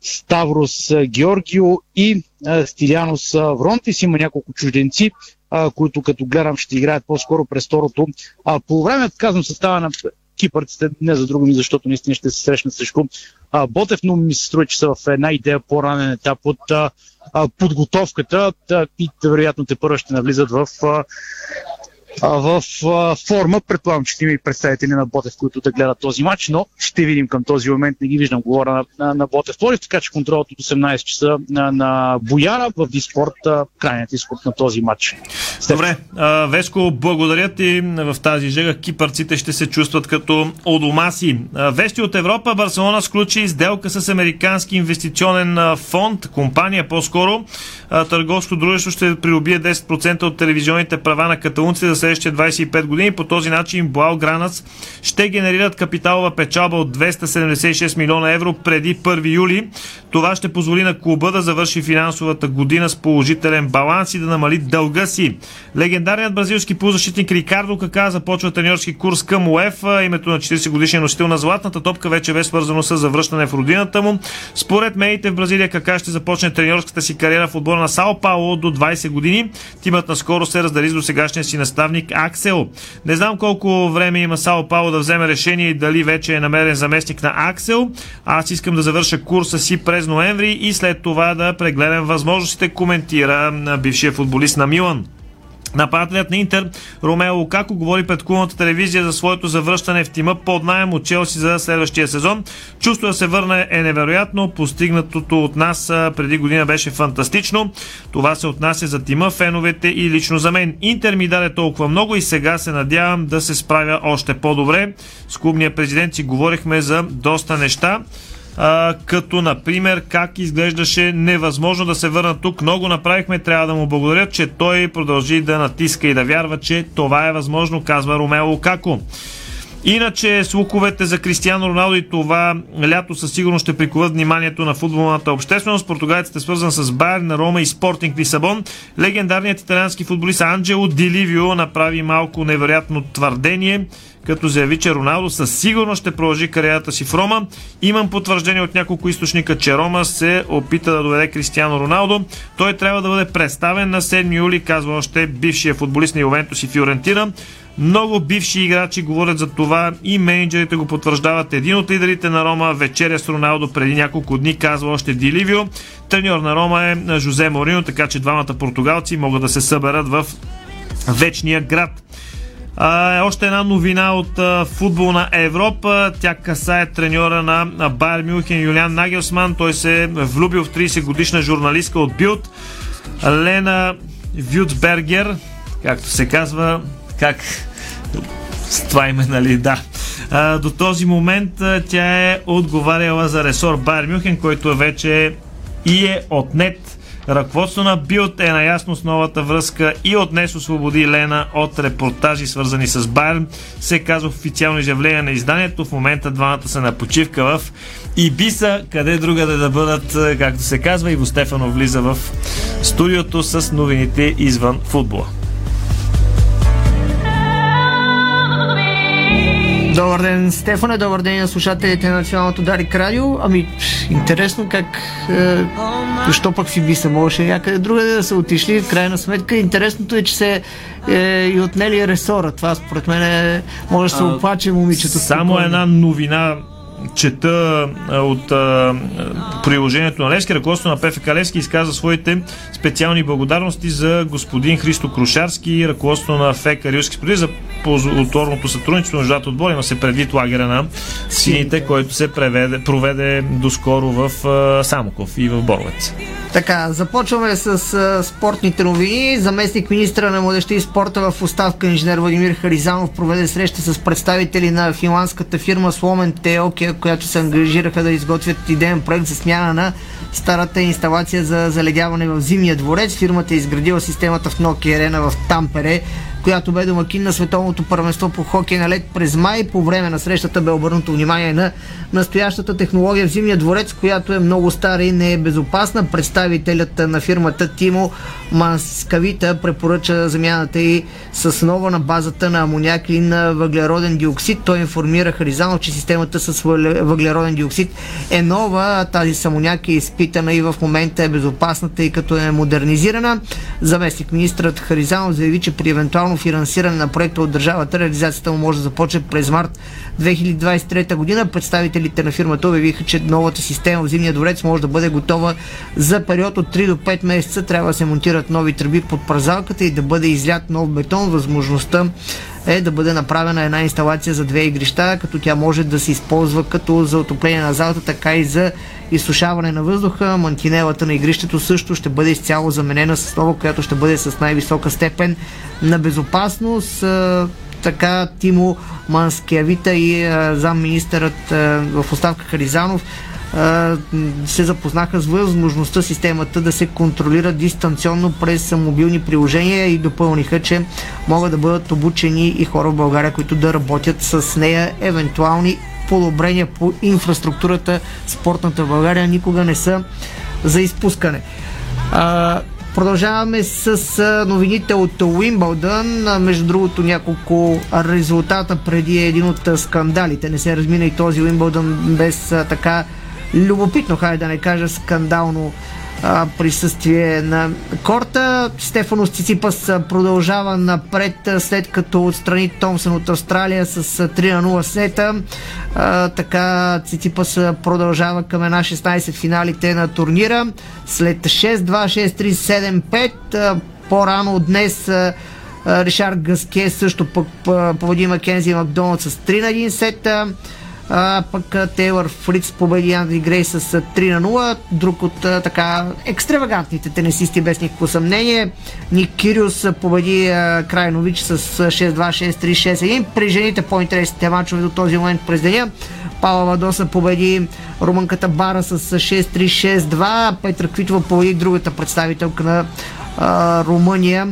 Ставрос Георгио и Стилянос Вронтис. Има няколко чужденци, които като гледам ще играят по-скоро през второто. По време, казвам, състава на кипърците, не за друго защото наистина ще се срещнат срещу Ботев, но ми се струва, че са в една идея по-ранен етап от подготовката. И вероятно те първо ще навлизат в в форма. Предполагам, че има и представители на Ботев, които да гледат този матч, но ще видим към този момент. Не ги виждам, говоря на, на, на Ботев Плодив, така че контролът от 18 часа на, на Бояра в Диспорт, крайният изход на този матч. Добре, Веско, благодаря ти. В тази жега кипърците ще се чувстват като одомаси. Вести от Европа, Барселона сключи сделка с американски инвестиционен фонд, компания по-скоро. Търговско дружество ще придобие 10% от телевизионните права на каталунците за следващите 25 години. По този начин Блау Гранац ще генерират капиталова печалба от 276 милиона евро преди 1 юли. Това ще позволи на клуба да завърши финансовата година с положителен баланс и да намали дълга си. Легендарният бразилски полузащитник Рикардо Кака започва треньорски курс към УЕФ. Името на 40 годишния носител на златната топка вече бе свързано с завръщане в родината му. Според медиите в Бразилия Кака ще започне треньорската си кариера в отбора на Сао Пауло до 20 години. Тимът наскоро се раздали до сегашния си наставник Аксел. Не знам колко време има Сао Пауло да вземе решение и дали вече е намерен заместник на Аксел. Аз искам да завърша курса си през ноември и след това да прегледам възможностите, коментира бившия футболист на Милан. Нападателят на Интер Ромео Лукако говори пред клубната телевизия за своето завръщане в тима под найем от Челси за следващия сезон. Чувство да се върне е невероятно. Постигнатото от нас преди година беше фантастично. Това се отнася за тима, феновете и лично за мен. Интер ми даде толкова много и сега се надявам да се справя още по-добре. С клубния президент си говорихме за доста неща а, като например как изглеждаше невъзможно да се върна тук. Много направихме, трябва да му благодаря, че той продължи да натиска и да вярва, че това е възможно, казва Ромео Лукако. Иначе слуховете за Кристиано Роналдо и това лято със сигурност ще приковат вниманието на футболната общественост. Португалецът е свързан с Байер на Рома и Спортинг Лисабон. Легендарният италиански футболист Анджело Диливио направи малко невероятно твърдение като заяви, че Роналдо със сигурност ще продължи кариерата си в Рома. Имам потвърждение от няколко източника, че Рома се опита да доведе Кристиано Роналдо. Той трябва да бъде представен на 7 юли, казва още бившия футболист на Ювентус и Фиорентина. Много бивши играчи говорят за това и менеджерите го потвърждават. Един от лидерите на Рома вечеря с Роналдо преди няколко дни, казва още Диливио. Треньор на Рома е Жозе Морино, така че двамата португалци могат да се съберат в вечния град. А, още една новина от а, футболна Европа. Тя касае треньора на Байер Мюнхен Юлиан Нагелсман. Той се е влюбил в 30 годишна журналистка от Билд. Лена Вюцбергер, както се казва, как с това име, нали, да. А, до този момент а, тя е отговаряла за ресор Байер Мюнхен, който е вече и е отнет Ръководство на Билд е наясно с новата връзка и отнес освободи Лена от репортажи, свързани с Байерн. Се казва официално изявление на изданието. В момента двамата са на почивка в Ибиса, къде другаде да бъдат, както се казва. Иво Стефано влиза в студиото с новините извън футбола. Добър ден, Стефане, добър ден на слушателите на Националното Дарик Радио. Ами, интересно как... Е, защо пък в Ибиса можеше някъде другаде да са отишли. В крайна сметка, интересното е, че се е, и отнели ресора. Това според мен е, може да се оплаче момичето. Само една новина чета от а, приложението на Левски. Ръководството на ПФК Левски изказа своите специални благодарности за господин Христо Крушарски и ръководството на ФЕК Рилски споди за ползотворното сътрудничество между двата отбори. Има се предвид лагера на сините, който се преведе, проведе доскоро в а, Самоков и в Боровец. Така, започваме с а, спортните новини. Заместник министра на младеща и спорта в оставка инженер Владимир Харизанов проведе среща с представители на финландската фирма Сломен Теокия, която се ангажираха да изготвят идеен проект за смяна на старата инсталация за заледяване в Зимния дворец. Фирмата е изградила системата в Ноки Арена в Тампере, която бе домакин на световното първенство по хокей на лед през май. По време на срещата бе обърнато внимание на настоящата технология в Зимния дворец, която е много стара и не е безопасна. Представителят на фирмата Тимо Манскавита препоръча замяната и с нова на базата на амоняк и на въглероден диоксид. Той информира Харизанов, че системата с въглероден диоксид е нова. Тази с амоняк е изпитана и в момента е безопасна, тъй като е модернизирана. Заместник министрът Харизанов заяви, че при евентуално финансиране на проекта от държавата реализацията му може да започне през март 2023 година. Представителите на фирмата обявиха, че новата система в Зимния дворец може да бъде готова за период от 3 до 5 месеца. Трябва да се монтират нови тръби под празалката и да бъде излят нов бетон. Възможността е да бъде направена една инсталация за две игрища, като тя може да се използва като за отопление на залата, така и за изсушаване на въздуха. Мантинелата на игрището също ще бъде изцяло заменена с нова, която ще бъде с най-висока степен на безопасност така Тимо Манскиавита и замминистърът в оставка Харизанов се запознаха с възможността системата да се контролира дистанционно през мобилни приложения и допълниха, че могат да бъдат обучени и хора в България, които да работят с нея. Евентуални подобрения по инфраструктурата спортната в България никога не са за изпускане. Продължаваме с новините от Уимбълдън. Между другото няколко резултата преди един от скандалите. Не се размина и този Уимбълдън без така любопитно, хайде да не кажа скандално присъствие на корта. Стефанос Циципас продължава напред, след като отстрани Томсън от Австралия с 3 на 0 сета. Така Циципас продължава към една 16 финалите на турнира. След 6-2, 6-3, 7-5 по-рано днес Ришард Гаске също пък победи Макензи Макдоналд с 3 на 1 сета. А, пък Тейлър Фриц победи Андри Грей с 3 на 0. Друг от така екстравагантните тенисисти без никакво съмнение. Ник Кириус победи Крайнович с 6-2, 6-3, 6-1. При жените по-интересните мачове до този момент през деня. Пала Вадоса победи румънката Бара с 6-3, 6-2. Петра Квитова победи другата представителка на а, Румъния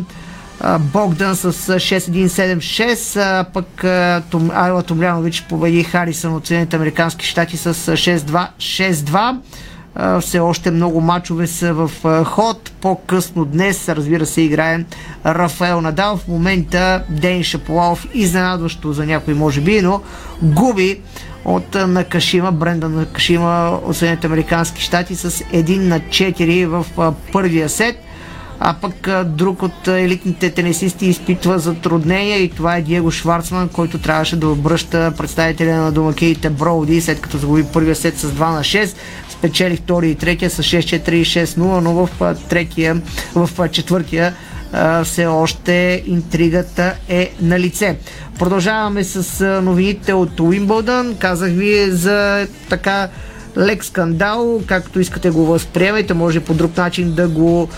Богдан с 6-1-7-6, пък Айла Томлянович победи Харисън от Съединените Американски щати с 6-2-6-2. Все още много мачове са в ход. По-късно днес, разбира се, играе Рафаел Надал. В момента Ден Шаполов, изненадващо за някой може би, но губи от Накашима, Бренда Накашима от Съединените Американски щати с 1 на 4 в първия сет. А пък друг от елитните тенисисти изпитва затруднения и това е Диего Шварцман, който трябваше да обръща представителя на домакините Броуди, след като загуби първия сет с 2 на 6 спечели втори и третия с 6-4 и 6-0, но в третия, в четвъртия все още интригата е на лице. Продължаваме с новините от Уимбълдън. Казах ви за така лек скандал, както искате го възприемайте, може по друг начин да го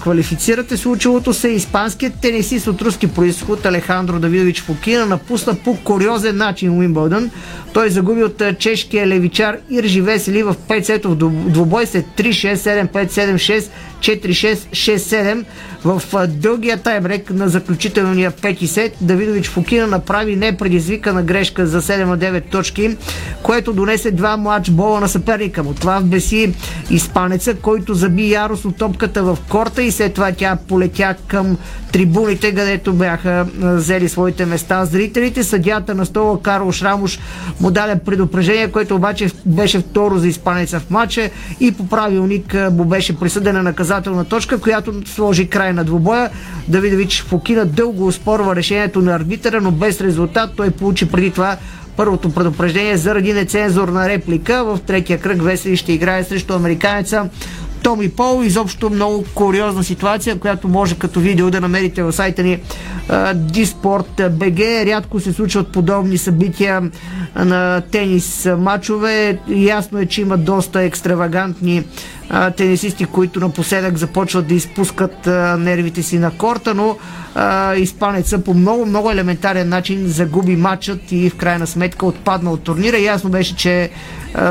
квалифицирате случилото се. Испанският тенисист от руски происход Алехандро Давидович Фокина напусна по куриозен начин Уимбълдън. Той загуби от чешкия левичар Иржи Весели в 5 сетов двубой след 3-6, 7-5, 7-6, 4-6, 6-7 в дългия таймрек на заключителния пети сет. Давидович Фокина направи непредизвикана грешка за 7-9 точки, което донесе два матч бола на съперника му. Това вбеси испанеца, който заби яростно топката в корта и след това тя полетя към трибуните, където бяха взели своите места зрителите. Съдята на стола Карл Шрамуш му даде предупреждение, което обаче беше второ за испанеца в матча и по правилник му беше присъдена наказателна точка, която сложи край на двубоя. Давидович Фокина дълго успорва решението на арбитъра, но без резултат. Той получи преди това първото предупреждение заради нецензурна реплика. В третия кръг Весели ще играе срещу американеца Томи Пол. Изобщо много куриозна ситуация, която може като видео да намерите в сайта ни Диспорт BG. Рядко се случват подобни събития на тенис матчове. Ясно е, че има доста екстравагантни тенисисти, които напоследък започват да изпускат нервите си на корта, но испанеца по много, много елементарен начин загуби матчът и в крайна сметка отпадна от турнира. Ясно беше, че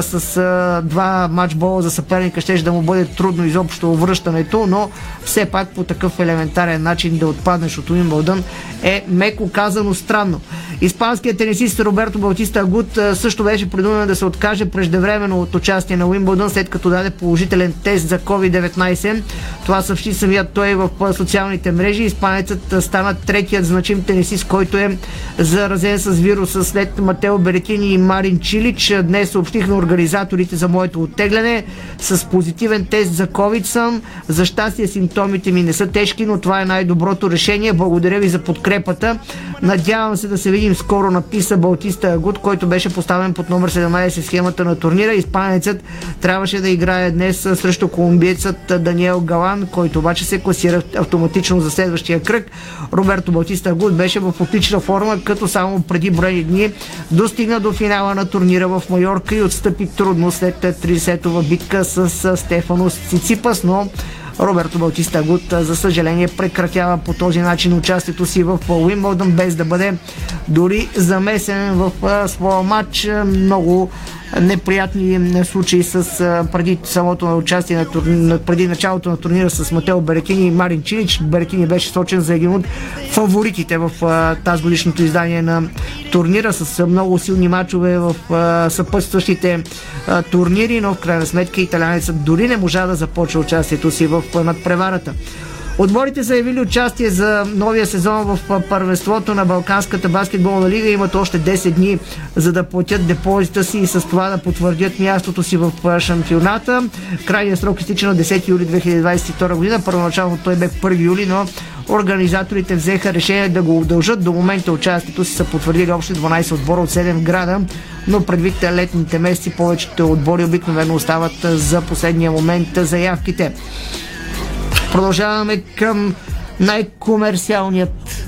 с а, два матчбола за съперника ще да му бъде трудно изобщо връщането, но все пак по такъв елементарен начин да отпаднеш от Уимбълдън е меко казано странно. Испанският тенисист Роберто Балтиста Агут също беше принуден да се откаже преждевременно от участие на Уимбълдън, след като даде положителен тест за COVID-19. Това съобщи самият той в социалните мрежи. Испанецът стана третият значим тенисист, който е заразен с вируса след Матео Беретини и Марин Чилич. Днес съобщих на организаторите за моето оттегляне. С позитивен тест за COVID съм. За щастие симптомите ми не са тежки, но това е най-доброто решение. Благодаря ви за подкрепата. Надявам се да се видим скоро, написа Балтиста Агут, който беше поставен под номер 17 в схемата на турнира. Испанецът трябваше да играе днес срещу колумбиецът Даниел Галан, който обаче се класира автоматично за следващия кръг. Роберто Балтиста Агут беше в отлична форма, като само преди броени дни достигна до финала на турнира в Майорка и отстъпи трудно след 30-това битка с Стефанос Циципас, но Роберто Балтиста Гуд, за съжаление, прекратява по този начин участието си в Уимбълдън, без да бъде дори замесен в своя матч. Много неприятни случаи с преди самото участие на турни, преди началото на турнира с Матео Беретини и Марин Чилич. Беретини беше сочен за един от фаворитите в тази годишното издание на турнира с много силни мачове в съпътстващите турнири, но в крайна сметка италянецът дори не можа да започне участието си в надпреварата. Отборите са явили участие за новия сезон в първенството на Балканската баскетболна лига. Имат още 10 дни за да платят депозита си и с това да потвърдят мястото си в шампионата. Крайният срок изтича на 10 юли 2022 година. Първоначално той бе 1 юли, но организаторите взеха решение да го удължат. До момента участието си са потвърдили общо 12 отбора от 7 града, но предвид летните месеци повечето отбори обикновено остават за последния момент заявките. Продължаваме към най-комерциалният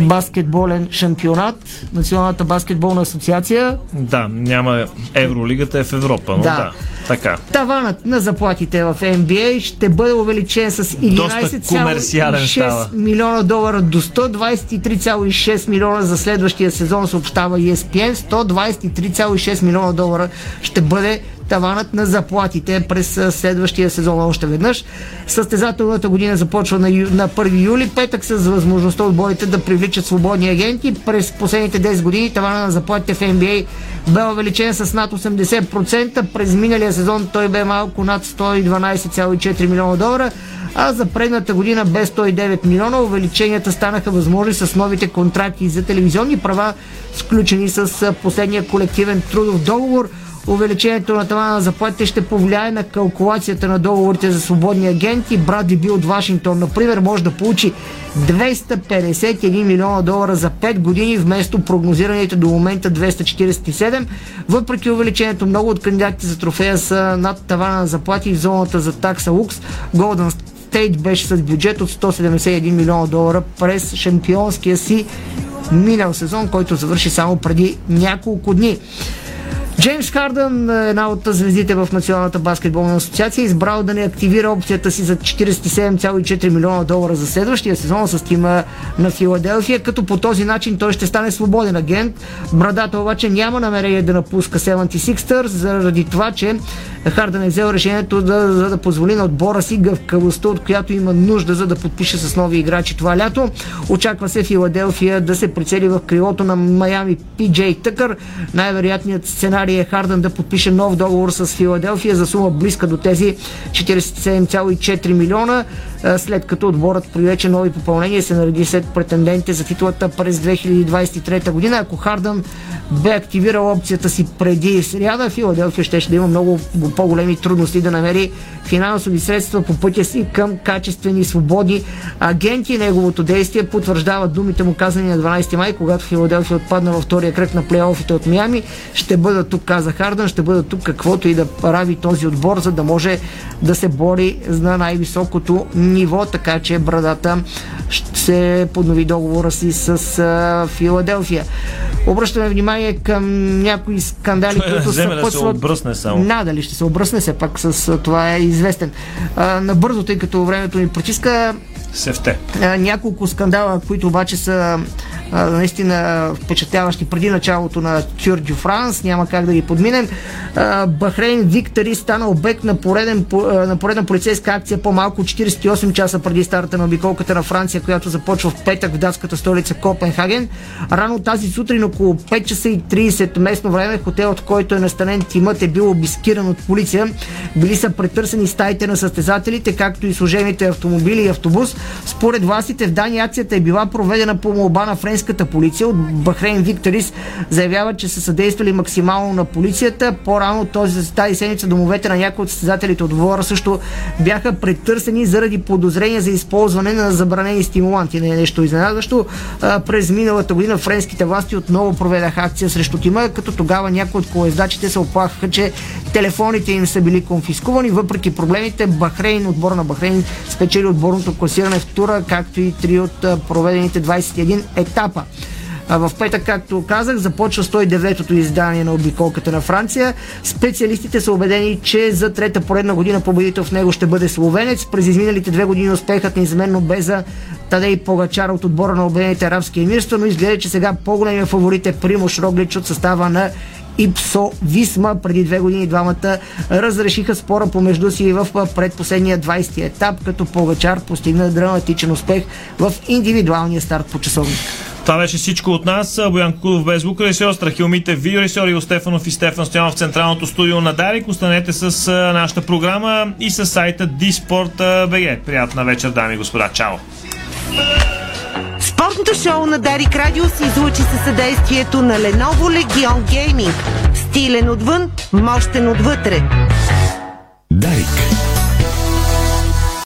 баскетболен шампионат, Националната баскетболна асоциация. Да, няма Евролигата е в Европа, но да. да. Така. Таванът на заплатите в NBA ще бъде увеличен с 11,6 милиона долара до 123,6 милиона за следващия сезон, съобщава ESPN. 123,6 милиона долара ще бъде таванът на заплатите през следващия сезон още веднъж. Състезателната година започва на, ю, на 1 юли, петък с възможността отборите да привличат свободни агенти. През последните 10 години тавана на заплатите в NBA бе увеличен с над 80%. През миналия сезон той бе малко над 112,4 милиона долара а за предната година без 109 милиона увеличенията станаха възможни с новите контракти за телевизионни права, сключени с последния колективен трудов договор. Увеличението на тавана на заплатите ще повлияе на калкулацията на договорите за свободни агенти. Брадли Би от Вашингтон, например, може да получи 251 милиона долара за 5 години вместо прогнозираните до момента 247. Въпреки увеличението, много от кандидатите за трофея са над тавана на заплати в зоната за такса Лукс. Golden State беше с бюджет от 171 милиона долара през шампионския си минал сезон, който завърши само преди няколко дни. Джеймс Хардън, една от звездите в Националната баскетболна асоциация, е избрал да не активира опцията си за 47,4 милиона долара за следващия сезон с тима на Филаделфия, като по този начин той ще стане свободен агент. Брадата обаче няма намерение да напуска 76ers, заради това, че Хардън е взел решението да, за да позволи на отбора си гъвкавостта, от която има нужда, за да подпише с нови играчи това лято. Очаква се Филаделфия да се прицели в крилото на Майами Пиджей Тъкър. Най-вероятният сценарий е Хардън да подпише нов договор с Филаделфия за сума близка до тези 47,4 милиона, след като отборът привлече нови попълнения и се нареди след претендентите за титлата през 2023 година. Ако Хардън бе активирал опцията си преди сряда, Филаделфия ще, ще да има много по-големи трудности да намери финансови средства по пътя си към качествени свободни агенти. Неговото действие потвърждава думите му казани на 12 май, когато Филаделфия отпадна във втория кръг на плейофите от Миами. Ще бъда тук, каза Хардън, ще бъда тук каквото и да прави този отбор, за да може да се бори на най-високото така че брадата ще се поднови договора си с а, Филаделфия. Обръщаме внимание към някои скандали, Той които вземе да се обръсне само. Надали ще се обръсне, все пак с това е известен. А, набързо, тъй като времето ни притиска, Сефте. а, няколко скандала, които обаче са а, наистина впечатляващи преди началото на Тюр Дю Франс, няма как да ги подминем. А, Бахрейн Виктори стана обект на, пореден, на поредна полицейска акция по-малко от 48 часа преди старта на обиколката на Франция, която започва в петък в датската столица Копенхаген. Рано тази сутрин около 5 часа и 30 местно време хотелът, който е настанен тимът е бил обискиран от полиция. Били са претърсени стаите на състезателите, както и служебните автомобили и автобус. Според властите в Дания акцията е била проведена по молба на френската полиция. От Бахрейн Викторис заявяват, че са съдействали максимално на полицията. По-рано този, тази седмица домовете на някои от състезателите от двора също бяха претърсени заради подозрения за използване на забранени стимуланти. Не е нещо изненадващо. През миналата година френските власти отново проведаха акция срещу тима, като тогава някои от колездачите се оплакаха, че телефоните им са били конфискувани. Въпреки проблемите, Бахрейн, отбор на Бахрейн спечели отборното класиране в тура, както и три от проведените 21 етапа. А в петък, както казах, започва 109-то издание на обиколката на Франция. Специалистите са убедени, че за трета поредна година победител в него ще бъде словенец. През изминалите две години успехът неизменно бе за Тадей Погачар от отбора на Обединените арабски емирства, но изглежда, че сега по-големия фаворит е Примош Роглич от състава на Ипсо Висма. Преди две години двамата разрешиха спора помежду си в предпоследния 20 етап, като Погачар постигна драматичен успех в индивидуалния старт по часовник. Това беше всичко от нас. Боян Кудов без звук режисьор, Страхил Митев, видеорежисьор Ио Стефанов и Стефан Стоянов в централното студио на Дарик. Останете с нашата програма и с сайта Disport.bg. Приятна вечер, дами и господа. Чао! Спортното шоу на Дарик Радио се излучи със съдействието на Lenovo Legion Gaming. Стилен отвън, мощен отвътре. Дарик.